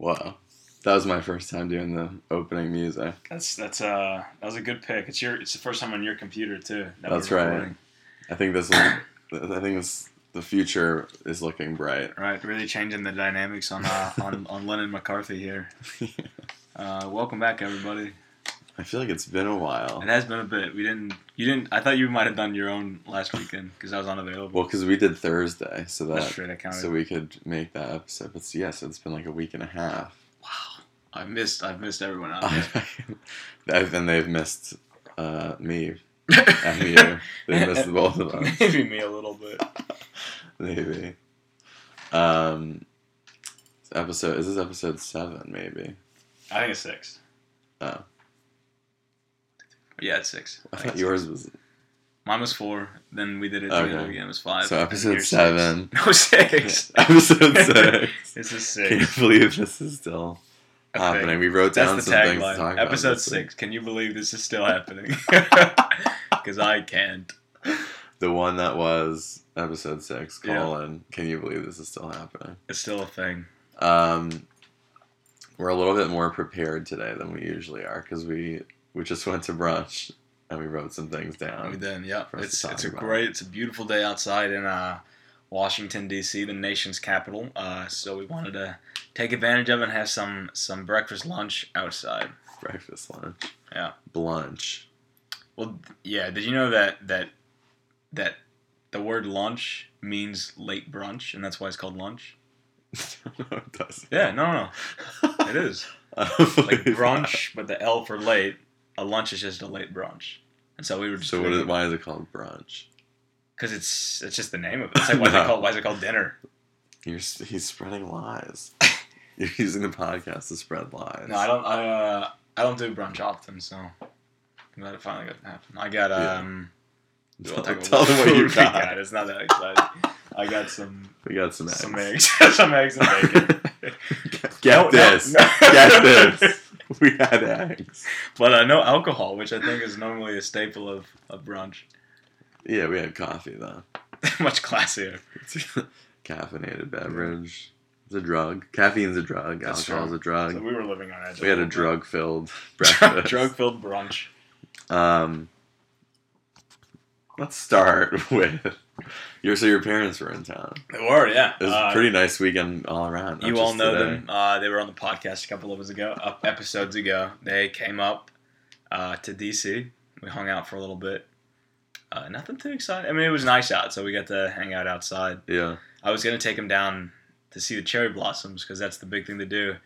Wow. That was my first time doing the opening music. That's that's uh that was a good pick. It's your it's the first time on your computer too. that That's right. I think this will, I think this the future is looking bright. Right, really changing the dynamics on uh, on on Lennon McCarthy here. Uh, welcome back, everybody. I feel like it's been a while. It has been a bit. We didn't. You didn't. I thought you might have done your own last weekend because I was unavailable. Well, because we did Thursday, so That's that true. That counted. so we could make that episode. But yeah, so it's been like a week and a half. wow. I missed. I've missed everyone out and they've missed uh, me and you. They missed the both of us. Maybe me a little bit. Maybe. Um, episode is this episode seven? Maybe. I think it's six. Oh, Yeah, it's six. I think thought yours six. was Mine was four. Then we did it Okay. again. It was five. So episode seven. Six. No six. episode six. this is Can you believe this is still thing. happening? We wrote down That's some things to tagline. talk about. Episode this week. six. Can you believe this is still happening? Because I can't. The one that was episode six, Yeah. colon. Can you believe this is still happening? It's still a thing. Um, we're a little bit more prepared today than we usually are because we we just went to brunch and we wrote some things down. we did. Yeah. for us to It's it's a about. great. It's a beautiful day outside in uh, Washington D.C., the nation's capital. Uh, so we wanted to take advantage of it and have some some breakfast lunch outside. Breakfast, lunch, Yeah. blunch. Well, yeah. Did you know that that that the word lunch means late brunch, and that's why it's called lunch? no, it doesn't. Yeah. No, no. no. It is. Like brunch, but the L for late. A lunch is just a late brunch, and so we were just So what is, why is it called brunch? because it's it's just the name of it. It's like why is it called why is it called dinner? You're he's spreading lies. You're using the podcast to spread lies. No, I don't. I uh, I don't do brunch often, so I'm glad it finally got to happen. I got Yeah. um. Tell, talk about tell them what you we got. It's not that exciting. I got some We got some eggs. some eggs, some eggs and bacon. Get No, no, this. no. Get this. We had eggs. But uh, no alcohol, which I think is normally a staple of, of brunch. Yeah, we had coffee though. Much classier. Caffeinated beverage. It's a drug. Caffeine's a drug. That's Alcohol's true. a drug. So we were living on edge. we had a drug filled breakfast. drug filled brunch. Um, let's start with your. So your parents were in town. They were, yeah. It was Uh, a pretty nice weekend all around. You all know today. them. Uh, they were on the podcast a couple of us ago, uh, episodes ago. They came up uh, to DC. We hung out for a little bit. Uh, nothing too exciting. I mean, it was nice out, so we got to hang out outside. Yeah, I was gonna take them down to see the cherry blossoms because that's the big thing to do.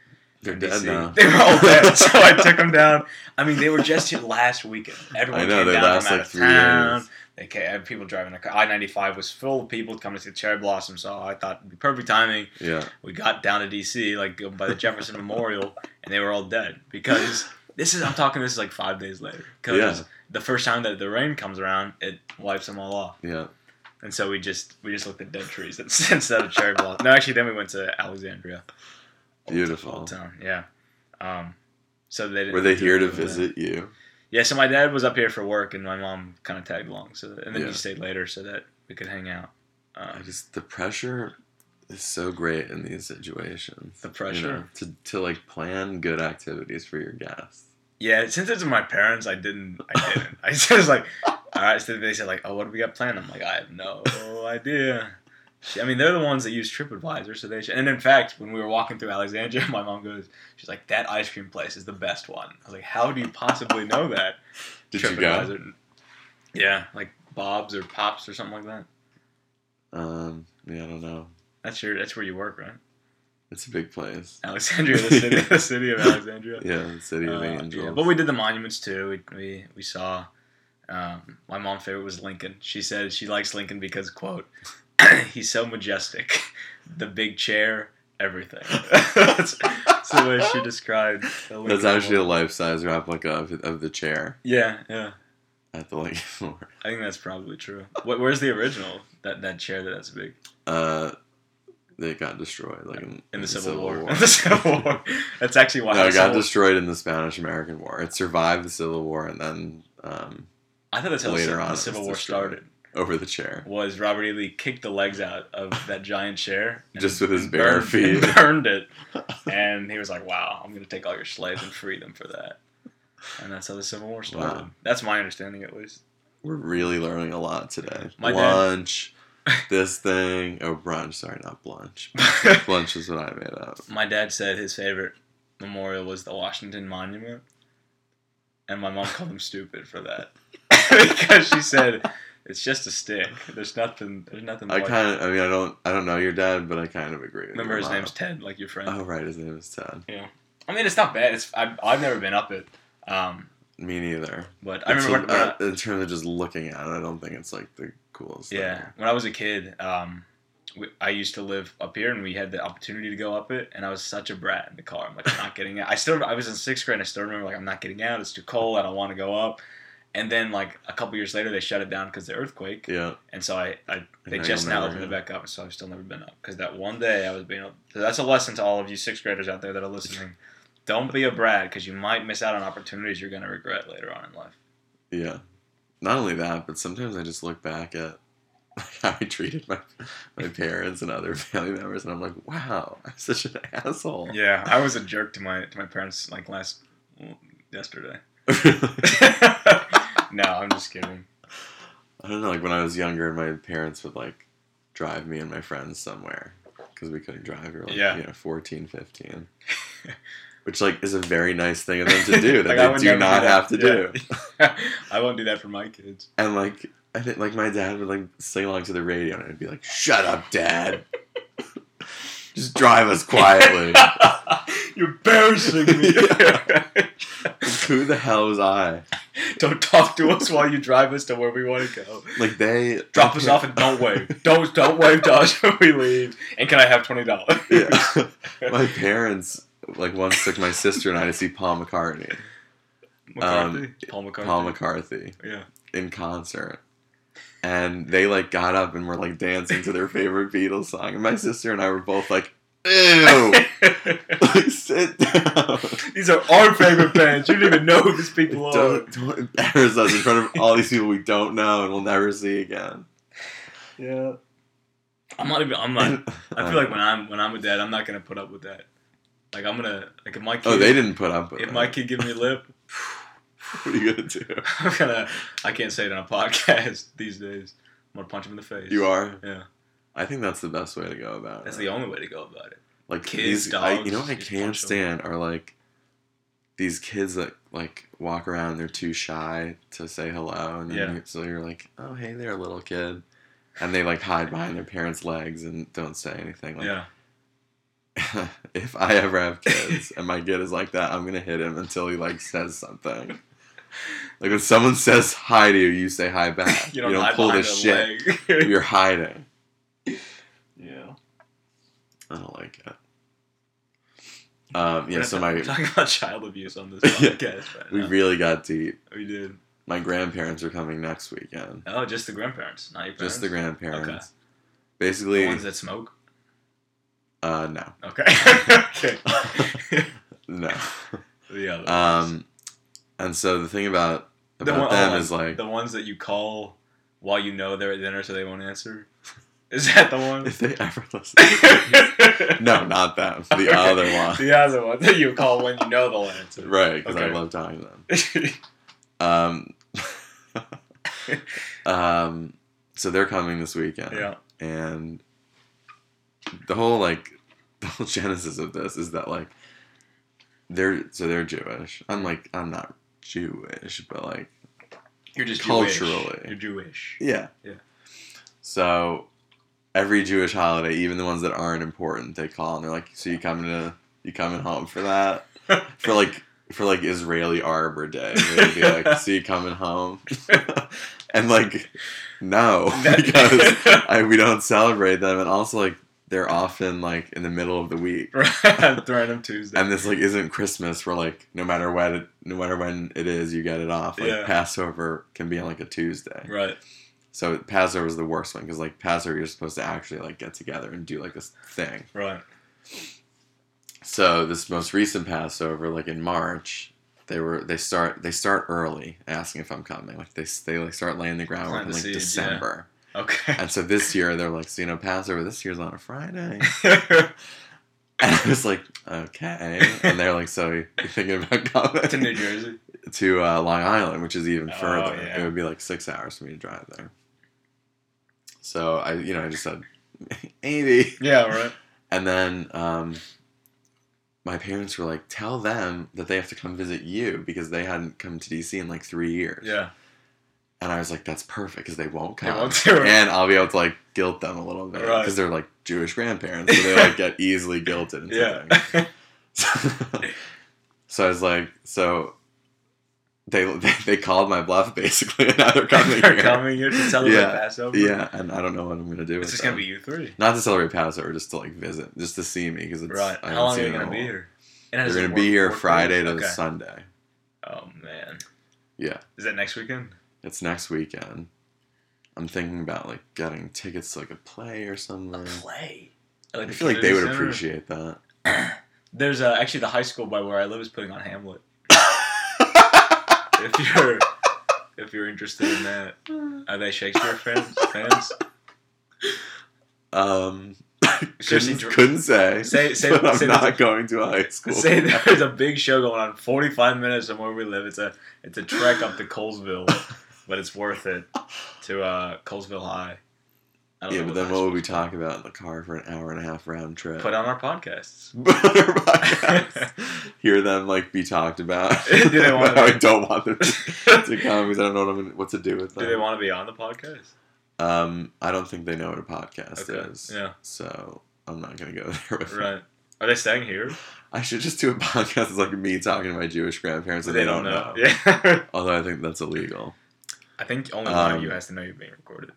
They're dead DC. now. They were all dead, so I took them down. I mean, they were just here last weekend. Everyone I know came they down last from out like of three town. days. They came, had people driving the car. I ninety five was full of people coming to see the cherry blossom, so I thought it'd be perfect timing. Yeah, We got down to DC, like um, by the Jefferson Memorial, and they were all dead because this is I'm talking this is like five days later because Yeah. the first time that the rain comes around, it wipes them all off, yeah. and so we just we just looked at dead trees instead of cherry blossom. No, actually, then we went to Alexandria. Beautiful. old town, yeah. Um, so they didn't Were they here to visit you? Yeah, so my dad was up here for work, and my mom kind of tagged along. So and then Yeah. he stayed later so that we could hang out. I Um, just the pressure is so great in these situations. The you pressure? know, to to like plan good activities for your guests. yeah, since it's my parents, I didn't. I didn't. I just was like, all right. So they said like, oh, what do we got planned? I'm like, I have no idea. I mean, they're the ones that use TripAdvisor, so they. Should. And in fact, when we were walking through Alexandria, my mom goes, she's like, that ice cream place is the best one. I was like, how do you possibly know that? Did you go? Yeah, like Bob's or Pops or something like that. Um, yeah, I don't know. That's your. That's where you work, right? It's a big place. Alexandria, the city, the city of Alexandria. Yeah, the city of Uh, angels. yeah, but we did the monuments too. We we, we saw. Um, my mom's favorite was Lincoln. She said she likes Lincoln because quote, he's so majestic, the big chair, everything. that's, that's the way she described. That's actually a life size replica of, of the chair yeah yeah. at the Lincoln Memorial. I think that's probably true. What, where's the original? That that chair that that's big Uh, they got destroyed like in, in the Civil, War. War. In the Civil War. That's actually why. no, it got Civil- destroyed in the Spanish American War. It survived the Civil War and then um, I thought that's how later the, on the Civil War destroyed. started. over the chair. was Robert E. Lee kicked the legs out of that giant chair Just with his bare burned, feet. and burned it, and he was like, "Wow, I'm gonna take all your slaves and free them for that." And that's how the Civil War started. Wow. That's my understanding, at least. We're really learning a lot today. My dad- Lunch, this thing. Oh, brunch. Sorry, not lunch. Lunch is what I made up. my dad said his favorite memorial was the Washington Monument, and my mom called him stupid for that because she said it's just a stick. There's nothing. There's nothing. I kind of. I mean, I don't. I don't know your dad, but I kind of agree. With remember his mom. name's Ted, like your friend. Oh, right. His name is Ted. Yeah. I mean, it's not bad. It's I've, I've never been up it, um, Me neither. but I remember when, uh, in terms of just looking at it, I don't think it's like the coolest. thing. Yeah, when I was a kid, um, we, I used to live up here, and we had the opportunity to go up it, and I was such a brat in the car. I'm like, I'm not getting out. I still, I was in sixth grade, and I still remember like, I'm not getting out. It's too cold. I don't want to go up. And then like a couple years later, they shut it down because of the earthquake, Yeah. and so I, I they just now never opened it back up, so I've still never been up because that one day I was being. Up so that's a lesson to all of you sixth graders out there that are listening. Don't be a brat because you might miss out on opportunities you're gonna regret later on in life. Yeah. Not only that, but sometimes I just look back at how I treated my my parents and other family members, and I'm like, wow, I'm such an asshole. Yeah, I was a jerk to my to my parents like last yesterday. No, I'm just kidding. I don't know. Like when I was younger, my parents would like drive me and my friends somewhere because we couldn't drive. We were like, Yeah. you know, 14, 15. Which like is a very nice thing of them to do that Like, they do not that. have to do. I won't do that for my kids. And like I think like my dad would like sing along to the radio and I'd be like, "Shut up, dad. Just drive us quietly." You're embarrassing me. Who the hell was I? don't talk to us while you drive us to where we want to go. Like they Drop us off and don't wave. Don't don't wave to us when we leave. And can I have twenty dollars? Yeah. my parents like once took my sister and I to see Paul McCartney, McCarthy. Paul McCarthy. Um, Paul McCarthy Yeah. in concert. And they like got up and were like dancing to their favorite Beatles song. And my sister and I were both like, ew, sit down. These are our favorite bands. You don't even know who these people are. Don't, don't embarrass us in front of all these people we don't know and we'll never see again. Yeah. I'm not even. I'm not. I feel like when I'm when I'm a dad, I'm not gonna put up with that. Like I'm gonna like if my kid oh, they didn't put up with if it. my kid give me lip, What are you gonna do? I'm gonna I can't say it on a podcast these days. I'm gonna punch him in the face. You are. Yeah. I think that's the best way to go about it. That's the only way to go about it. like kids, these, I, dogs, you know what I can't stand are like these kids that like walk around. They're too shy to say hello, and then Yeah. you, so you're like, oh hey there, little kid, and they like hide behind their parents' legs and don't say anything. Like, yeah. if I ever have kids and my kid is like that, I'm gonna hit him until he like says something. Like when someone says hi to you, you say hi back. You don't, hide pull this shit. You're hiding. Yeah. I don't like it. Um, yeah, so my talking about child abuse on this Yeah. podcast right we now. really got deep. we did. My grandparents are coming next weekend. Oh, just the grandparents, not your parents. Just the grandparents. Okay. Basically, The ones that smoke. uh, no, Okay. okay. no. the other. ones. Um, and so the thing about The about one- them oh, is like the ones that you call while you know they're at dinner, so they won't answer. Is that the one? if they ever listen. no, not them. The Okay. other one. The other one that you call when you know they'll answer. Right, because I love talking to them. Um, um, so they're coming this weekend. yeah. and the whole like the whole genesis of this is that like they're so they're Jewish. I'm like I'm not Jewish, but like You're just Culturally. Jewish. You're Jewish. yeah, Yeah. So every Jewish holiday, even the ones that aren't important, they call and they're like, "So you coming to you coming home for that?" For like for like Israeli Arbor Day, they'd be like, "So you coming home?" and like, no, because I, we don't celebrate them, and also like they're often like in the middle of the week, right? Random Tuesday. and this like isn't Christmas where like no matter when it, no matter when it is, you get it off. Like Yeah. Passover can be on like a Tuesday, right. So Passover is the worst one because like Passover you're supposed to actually like get together and do like this thing. Right. So this most recent Passover, like in March. They were they start they start early asking if I'm coming like they they like start laying the groundwork in like yeah. December Okay. And so this year they're like, so you know, Passover this year's on a Friday. And I was like, okay. And they're like, so you're thinking about coming to New Jersey. to uh, Long Island, which is even Oh, further. yeah. It would be like six hours for me to drive there. So I, you know, I just said, maybe. Yeah, right. And then um, my parents were like, tell them that they have to come visit you because they hadn't come to DC in like three years. Yeah. And I was like, that's perfect because they won't They come. won't do it. And I'll be able to like guilt them a little bit because Right. they're like Jewish grandparents. So they like get easily guilted Yeah. so I was like, so they, they they called my bluff basically, and now they're coming They're here. coming here to celebrate Yeah. Passover. Yeah, and I don't know what I'm gonna do. It's just gonna be you three. not to celebrate Passover, just to like visit, just to see me because it's Right. I How long are them gonna be here? They're gonna be work- here work Friday days? to okay. Sunday. Oh man. Yeah, Is that next weekend? it's next weekend. I'm thinking about like getting tickets to like a play or something. A play. I feel like they would appreciate that. There's uh, actually the high school by where I live is putting on Hamlet. If you're if you're interested in that, are they Shakespeare fans? Fans? Um, couldn't, couldn't say. say- say- but I'm not a- going to a high school. Say there's a big show going on 45 minutes from where we live. It's a it's a trek up to Colesville, but it's worth it to uh, Colesville High. Don't yeah, know but then what would we talk about in the car for an hour and a half round trip? Put on our podcasts. Hear them like be talked about. Do they wanna I don't want them to, to come because I don't know what, I'm what to do with them. Do they want to be on the podcast? um, I don't think they know what a podcast Okay, is. yeah. So I'm not gonna go there with them. Right. Are they staying here? I should just do a podcast that's like me talking to my Jewish grandparents and they, don't know. Yeah. Although I think that's illegal. I think only one of Um, you has to know you're being recorded.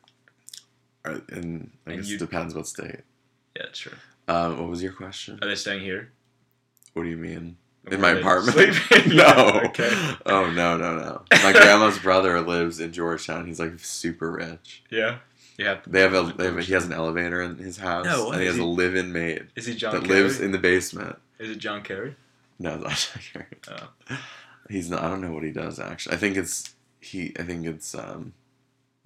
And I And guess it depends what state. Yeah, sure. Um, what was your question? Are they staying here? What do you mean? Or In my apartment? no. Okay. Oh no no no. My grandma's brother lives in Georgetown. He's like super rich. Yeah. Yeah. They have a, they have a he has an elevator in his house, No, and he has a he- live-in maid Is he John that Kerry? lives in the basement. Is it John Kerry? No, it's not John Kerry. Oh. He's not. I don't know what he does actually. I think it's he. I think it's um.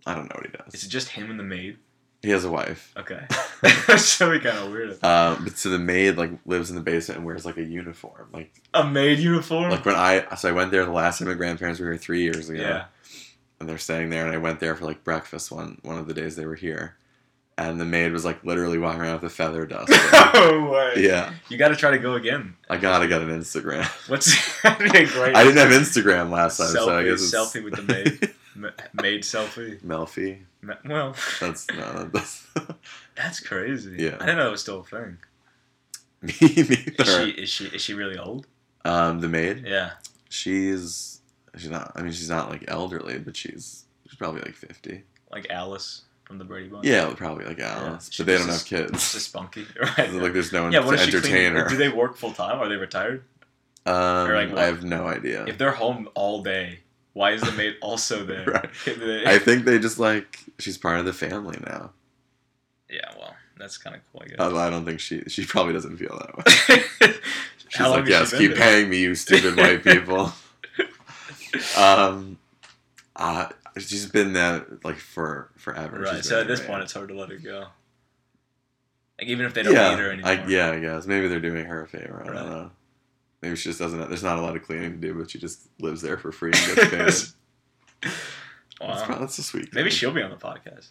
I don't know what he does. Is it just him and the maid? He has a wife. Okay. That's be kind of weird. Um, but so the maid like lives in the basement and wears like a uniform. Like A maid uniform? like when I so I went there the last time my grandparents were here three years ago. yeah. and they're staying there and I went there for like breakfast one one of the days they were here. And the maid was like literally walking around with a feather duster. no way. yeah. You got to try to go again. I gotta get an Instagram. What's that'd be a great? I didn't have Instagram last time, selfie, so I guess it's selfie with the maid. Ma- maid selfie. Melfi. Ma- Well, That's no that's that's crazy. Yeah. I didn't know it was still a thing. me Is she is she is she really old? Um the maid? Yeah. She's she's not I mean she's not like elderly, but she's she's probably like fifty. Like Alice from the Brady Bunch. Yeah, probably like Alice. She but they don't have just- kids. Just spunky, right? like there's no one yeah, to entertain her. Do they work full time? Are they retired? um, like? I have no idea. If they're home all day, why is the maid also there? Right. They- I think they just like she's part of the family now. yeah, well, that's kind of cool, I guess. Although I don't think she she probably doesn't feel that way. She's like, yes, she keep there?" paying me, you stupid white people. um, uh, she's been there like for forever. right. She's So at this point, it's hard to let her go. Like even if they don't yeah, need her anymore. I, yeah, I guess maybe they're doing her a favor. I Right. don't know. Maybe she just doesn't. There's not a lot of cleaning to do, but she just lives there for free and gets paid. that's, Wow. probably, that's a sweet. Maybe she'll be on the podcast.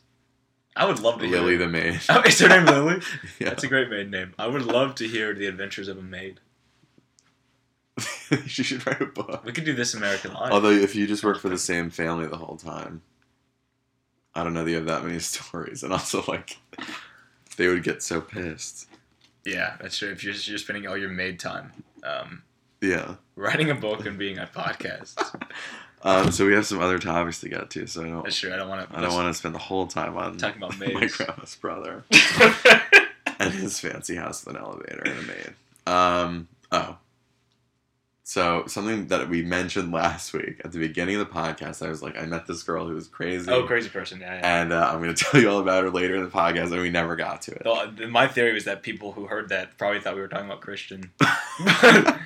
I would love to hear. Lily the maid. Oh, is her name Lily? yeah. That's a great maid name. I would love to hear the adventures of a maid. she should write a book. We could do this American Life. Although if you just work for the same family the whole time, I don't know that you have that many stories, and also like they would get so pissed. yeah, that's true. If you're, you're spending all your maid time um, Yeah. writing a book and being on podcasts, Um, so we have some other topics to get to, so I don't. that's true. I don't want to. I don't want to spend the whole time on Talking about my grandma's brother and his fancy house with an elevator and a maid. Um, oh. So something that we mentioned last week at the beginning of the podcast, I was like, I met this girl who was crazy. oh, crazy person. Yeah. yeah. And uh, I'm going to tell you all about her later in the podcast, and we never got to it. Well, my theory was that people who heard that probably thought we were talking about Christian. but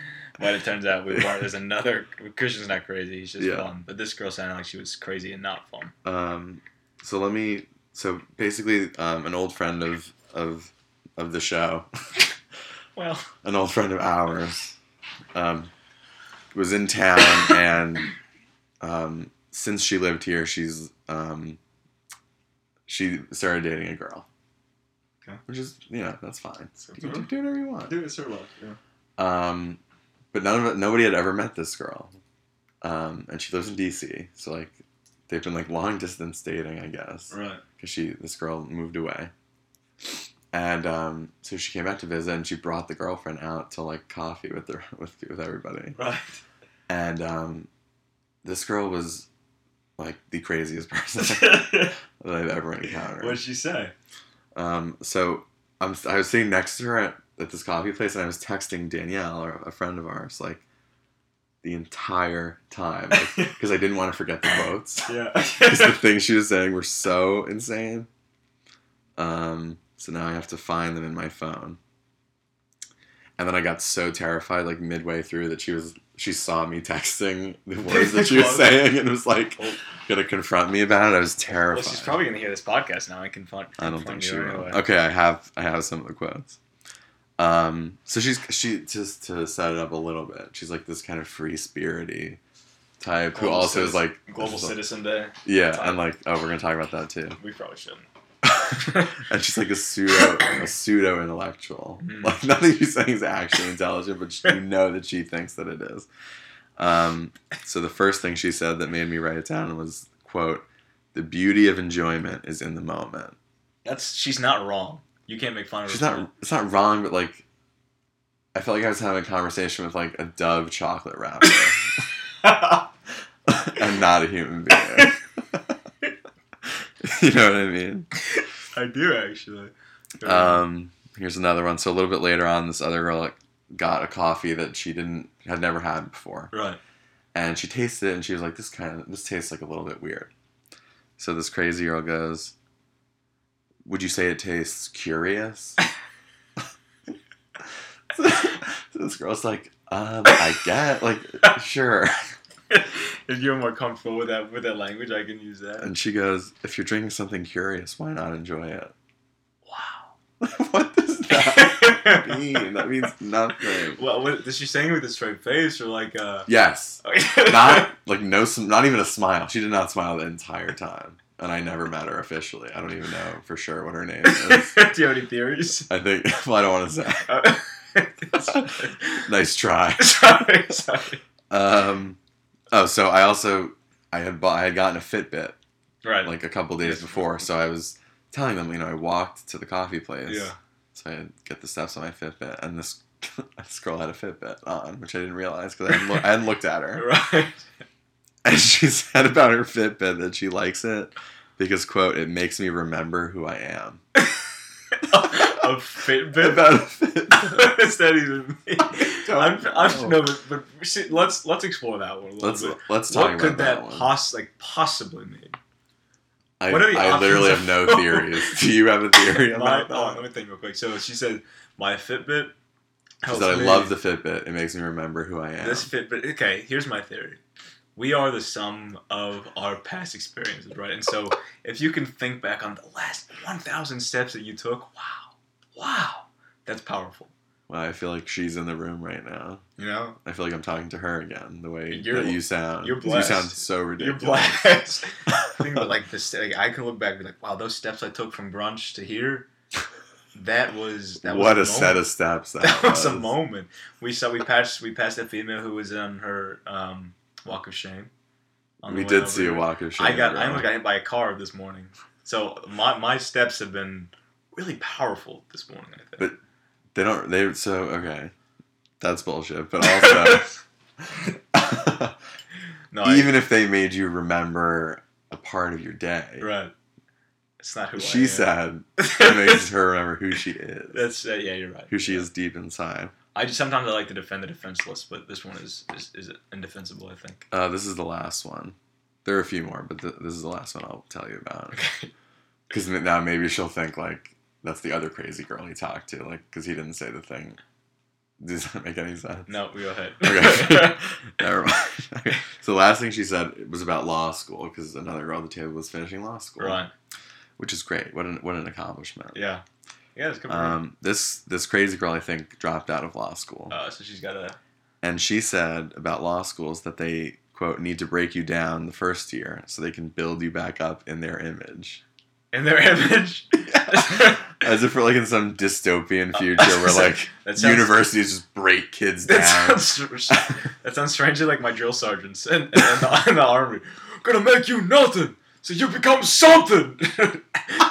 it turns out we weren't. There's another. Christian's not crazy. He's just Yeah. fun. But this girl sounded like she was crazy and not fun. Um, so let me so basically, um, an old friend of of of the show, Well, an old friend of ours, um, was in town, and um, since she lived here, she's um, she started dating a girl. Okay. Which is, you know, that's fine. So You can do whatever you want. do it so well. Yeah. Um, but none of nobody had ever met this girl. Um, and she lives in DC, so like they've been like long distance dating, I guess, Right. because she this girl moved away. And um, so she came back to visit, and she brought the girlfriend out to like coffee with the with with everybody. Right. And um, this girl was like the craziest person that I've ever encountered. What'd she say? Um, so I'm, I was sitting next to her at, at this coffee place, and I was texting Danielle, or a friend of ours, like the entire time, because I didn't want to forget the quotes. Yeah. Because the things she was saying were so insane. Um, so now I have to find them in my phone. And then I got so terrified, like midway through, that she was she saw me texting the words that she was saying, and was like gonna confront me about it. I was terrified. well, she's probably gonna hear this podcast now. I can find. I don't think you she will. anyway. Okay, I have I have some of the quotes. Um, so she's she just to set it up a little bit. She's like this kind of free spirity type who Global also is like Global like- Citizen Day. Yeah, and like oh, we're gonna talk about that too. We probably shouldn't. and she's like a pseudo a pseudo intellectual. Mhm. Like nothing she's saying is actually intelligent, but you know that she thinks that it is. Um, so the first thing she said that made me write it down was quote, "The beauty of enjoyment is in the moment." That's she's not wrong. You can't make fun of She's not. It's not wrong, but like, I felt like I was having a conversation with like a Dove chocolate wrapper, and not a human being. you know what I mean? I do actually. Um, here's another one. So a little bit later on, this other girl like, got a coffee that she didn't had never had before, right. and she tasted it, and she was like, "This kind of this tastes like a little bit weird." So this crazy girl goes, "Would you say it tastes curious?" so this girl's like, "Um, I get like sure," if you're more comfortable with that with that language, I can use that. and she goes, "If you're drinking something curious, why not enjoy it?" Wow. what does that mean? That means nothing. well, what, is she saying it with a straight face or like uh? Yes. Not like no, not even a smile. She did not smile the entire time, and I never met her officially. I don't even know for sure what her name is. Do you have any theories? I think. Well, I don't want to say. Nice try. sorry, sorry. Um. Oh, so I also I had bought I had gotten a Fitbit Right. like a couple days Yes. before, so I was telling them, you know, I walked to the coffee place. Yeah. So I get the steps on my Fitbit, and this this girl had a Fitbit on, which I didn't realize because I, hadn't loo- I hadn't looked at her. Right. And she said about her Fitbit that she likes it because, quote, it makes me remember who I am. a Fitbit. About a Fitbit. what does that even mean? I'm, I'm, no, but, but see, let's let's explore that one a little Let's bit. let's talk What about could that, that, poss like possibly mean? I, what are the I literally have no theories. Do you have a theory My, about oh, let me think real quick. So she said, "My Fitbit." She said, I me- love the Fitbit. It makes me remember who I am. This Fitbit. Okay, here's my theory. We are the sum of our past experiences, right? And so, if you can think back on the last 1,000 steps that you took, wow, wow, that's powerful. Well, I feel like she's in the room right now. You know, I feel like I'm talking to her again. The way You're- that you sound. you're 'Cause You sound so so you're blessed. think about like this. Like, I can look back and be like, wow, those steps I took from brunch to here, that was that what a was set of steps that, that was a moment. We saw we passed we passed a female who was on her um, walk of shame. We did see a walk of shame. I got I almost got hit by a car this morning. So my my steps have been really powerful this morning. I think. But They don't. They so okay. That's bullshit. But also, no, I- even if they made you remember a part of your day, right. It's not who I she said it makes her remember who she is, That's uh, yeah, you're right. who she is deep inside. I just sometimes I like to defend the defenseless, but this one is is, is indefensible. I think. Uh, this is the last one. There are a few more, but th- this is the last one I'll tell you about. Okay. Because now maybe she'll think like that's the other crazy girl he talked to, like because he didn't say the thing. Does that make any sense? No, we go ahead. Okay. Never mind. Okay. So the last thing she said was about law school because another girl at the table was finishing law school. right. which is great. What an what an accomplishment. Yeah. Yeah, it's good. Um, this this crazy girl, I think, dropped out of law school, Uh, so she's got a. and she said about law schools that they quote need to break you down the first year so they can build you back up in their image. In their image. As if we're like in some dystopian Uh, future where like that sounds- universities just break kids That down. sounds, that sounds strangely like my drill sergeants in, in, in, the, in the army. Gonna make you nothing, so you become something.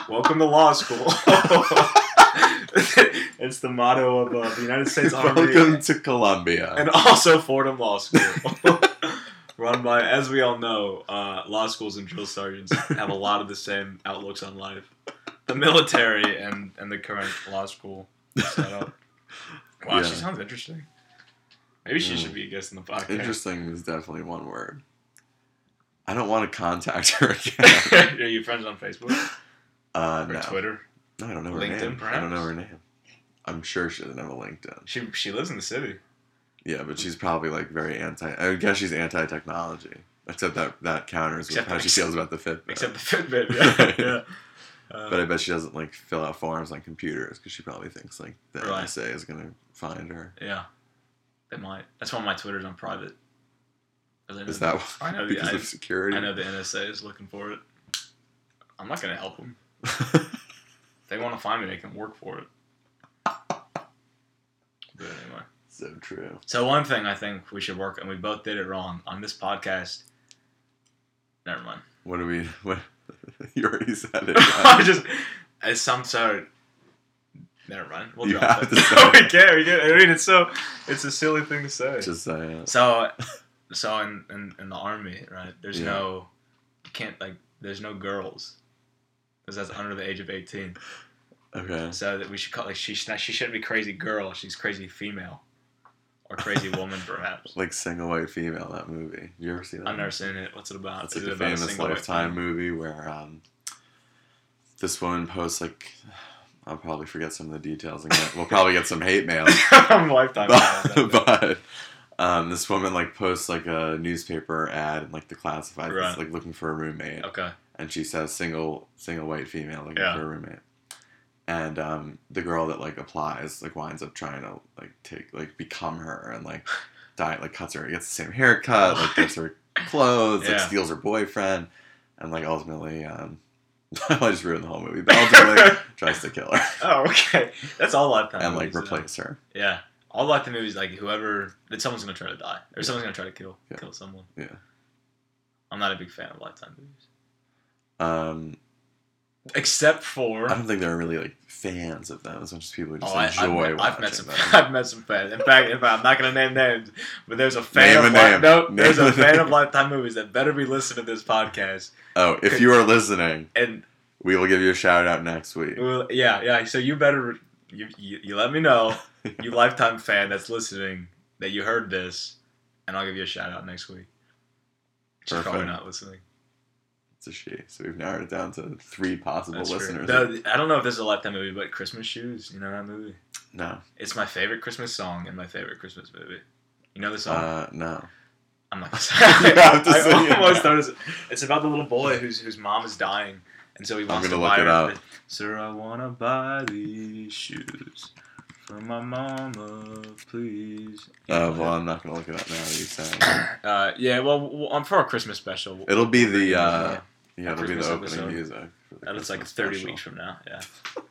Welcome to law school. it's the motto of uh, the United States Army Welcome to Columbia. and also Fordham Law School. Run by, as we all know, uh, law schools and drill sergeants have a lot of the same outlooks on life. The military and, and the current law school setup. Wow, she sounds interesting. Maybe she Mm. should be a guest in the podcast. Interesting is definitely one word. I don't want to contact her again. Are you friends on Facebook Uh, or no. Twitter? No, I don't know her LinkedIn, name. I don't know her name. I'm sure she doesn't have a LinkedIn. She she lives in the city. Yeah, but she's probably like very anti. I guess she's anti-technology. Except that that counters with Except how she ex- feels about the Fitbit. Except the Fitbit. Yeah. yeah. Uh, but I bet she doesn't like fill out forms on computers because she probably thinks like the Right. NSA is gonna find her. yeah, they might. That's why my Twitter's on private. I Is the- that I know the because I, of security? I know the NSA is looking for it. I'm not gonna help them. If they want to find me, they can work for it. But anyway. So true. So one thing I think we should work, and we both did it wrong on this podcast. Never mind. What do we? What? you already said it. I just as some sort. Never mind. We'll You drop it. we can't. We can't. I mean, it's so. It's a silly thing to say. Just say it. so, so in, in in the army, right? There's Yeah. no. You can't like. There's no girls. Because that's under the age of eighteen. Okay. So that we should call like she she shouldn't be crazy girl. She's crazy female, or crazy woman perhaps. Like single white female. That movie. You ever see that? I've never seen it. What's it about? It's like a famous white Lifetime movie where um, this woman posts like. I'll probably forget some of the details and get, we'll probably get some hate mail. I'm lifetime. but, but um, this woman like posts like a newspaper ad in like the classified Right. like looking for a roommate okay. and she says single single white female looking Yeah. for a roommate and um, the girl that like applies like winds up trying to like take like become her and like diet like cuts her gets the same haircut like gets her clothes like steals her boyfriend and like ultimately um I just ruined the whole movie but ultimately tries to kill her Oh, okay. That's all lifetime. and like movies, though. replace her Yeah, all lifetime movies like whoever that someone's gonna try to die or someone's gonna try to kill Yeah. kill someone. Yeah. I'm not a big fan of lifetime movies, um except for. I don't think there are really like fans of them as much as people who just Oh, enjoy I've, I've met some. them. I've met some fans. In fact, in fact, I'm not gonna name names, but there's a fan Name of a name. no, Name there's a fan of Lifetime movies that better be listening to this podcast. Oh, if you are listening, And we will give you a shout out next week. well, yeah, yeah. So you better you, you, you let me know, you Lifetime fan that's listening, that you heard this, and I'll give you a shout out next week. She's probably not listening. It's a she. So we've narrowed it down to three possible That's listeners. Though, I don't know if this is a lifetime movie, but Christmas Shoes, you know that movie? No. It's my favorite Christmas song and my favorite Christmas movie. You know the song? Uh, no. I'm not gonna say. You have to I, almost noticed it. It's about the little boy whose whose mom is dying, and so he wants to look buy it her. up. Sir, I wanna buy these shoes for my mama, please. Uh, well, I'm not gonna look it up now. That you saying. Uh, yeah, well, I'm for a Christmas special, It'll be the uh, Yeah. Yeah, it'll be the opening episode. music. for the that looks like 30 special. weeks from now. Yeah.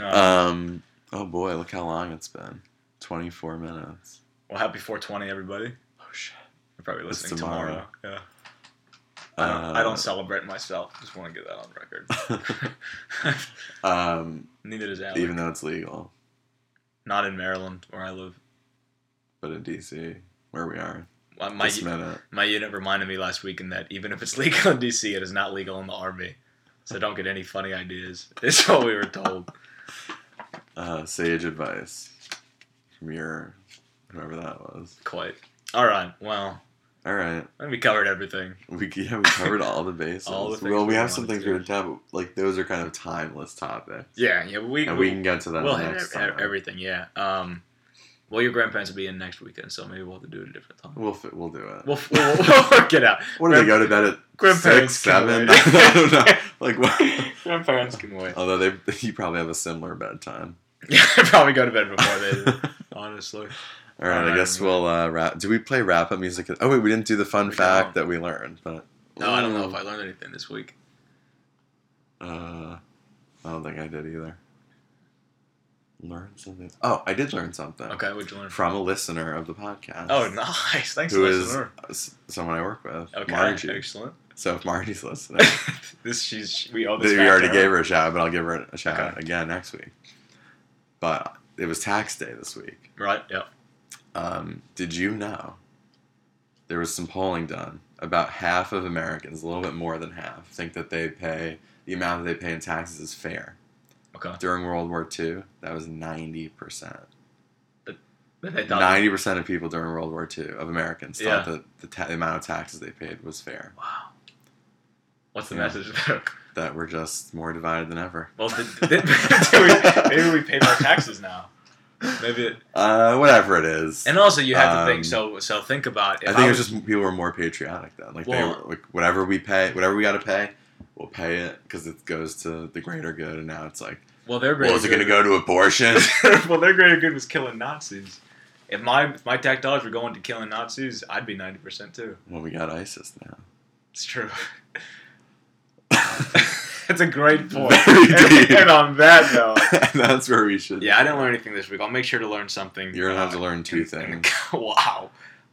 Uh, Um. Oh boy, look how long it's been. Twenty four minutes. well, happy 420, everybody. Oh shit. You're probably listening tomorrow. tomorrow. Yeah. I don't, I Uh, don't celebrate myself. Just want to get that on record. um. Neither does Alec. Even though it's legal, Not in Maryland, where I live. but in DC, where we are My, my, my unit reminded me last week in that even if it's legal in DC, it is not legal in the Army. So don't get any funny ideas. It's what we were told. Uh, sage advice from your whoever that was. Quite. All right. Well, All right. I think we covered everything. We yeah, we covered all the bases. All the well, we we have some things we're gonna talk. Like those are kind of timeless topics. Yeah. Yeah. We and we can get to that we'll hit everything. Yeah. Um. Well, your grandparents will be in next weekend, so maybe we'll have to do it a different time. We'll we'll do it. We'll, we'll, we'll work it out. what do they go to bed at Grandparents six, seven? I don't know. Like what? Grandparents can wait. Although they, you probably have a similar bedtime. Yeah, I probably go to bed before they do, honestly. All right, I Alright, guess well- we'll uh, wrap. Do we play wrap up music? Oh wait, we didn't do the fun We fact that we learned, but No, I don't know if I learned anything this week. Uh, I don't think I did either. Learn something. Oh, I did learn something Okay, what'd you learn? from a listener of the podcast. Oh, nice. Thanks, who is listener. s- someone I work with, Okay, Margie. excellent. So if Margie's listening, this she's we owe this. we already gave her. a shout, but I'll give her a shout Okay. again next week. But it was tax day this week. Right. Yeah. Um, did you know there was some polling done? About half of Americans, a little bit more than half, think that they pay the amount that they pay in taxes is fair. Okay. During World War II, that was ninety percent. But Ninety percent of people during World War II of Americans Yeah. thought that the, ta- the amount of taxes they paid was fair. Wow. What's the Yeah. message there? That we're just more divided than ever. Well, did, did, do we, maybe we pay more taxes now. Maybe. It, Uh, whatever it is. and also, you have to Um, think. So, so think about. I think it was- was just people were more patriotic then. Like they were like whatever we pay, whatever we got to pay, we'll pay it because it goes to the greater good. And now it's like, Well, they're great. well, is it going to go to abortion? well, their greater good was killing Nazis. If my if my tax dollars were going to killing Nazis, I'd be ninety percent too. well, we got ISIS now. It's true. That's a great point. Deep. and on that note, That's where we should. yeah, I didn't learn anything this week. I'll make sure to learn something. You're gonna have uh, to learn two and- and- things. wow.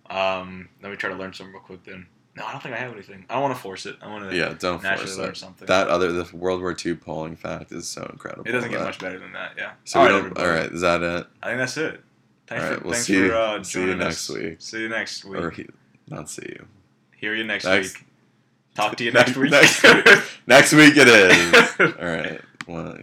Um, let me try to learn something real quick then. No, I don't think I have anything. I don't want to force it. I want to Yeah, don't force it. something. That other the World War II polling fact is so incredible. it doesn't get that- much better than that. Yeah. So all we right, don't. everybody. All right, is that it? I think that's it. Thanks All right, for, we'll thanks see you- for uh, see you next us. week. See you next week. Or he, not see you. Hear you next, Next- week. Talk to you next- next week. next week. Next week it is. All right. Well, yeah.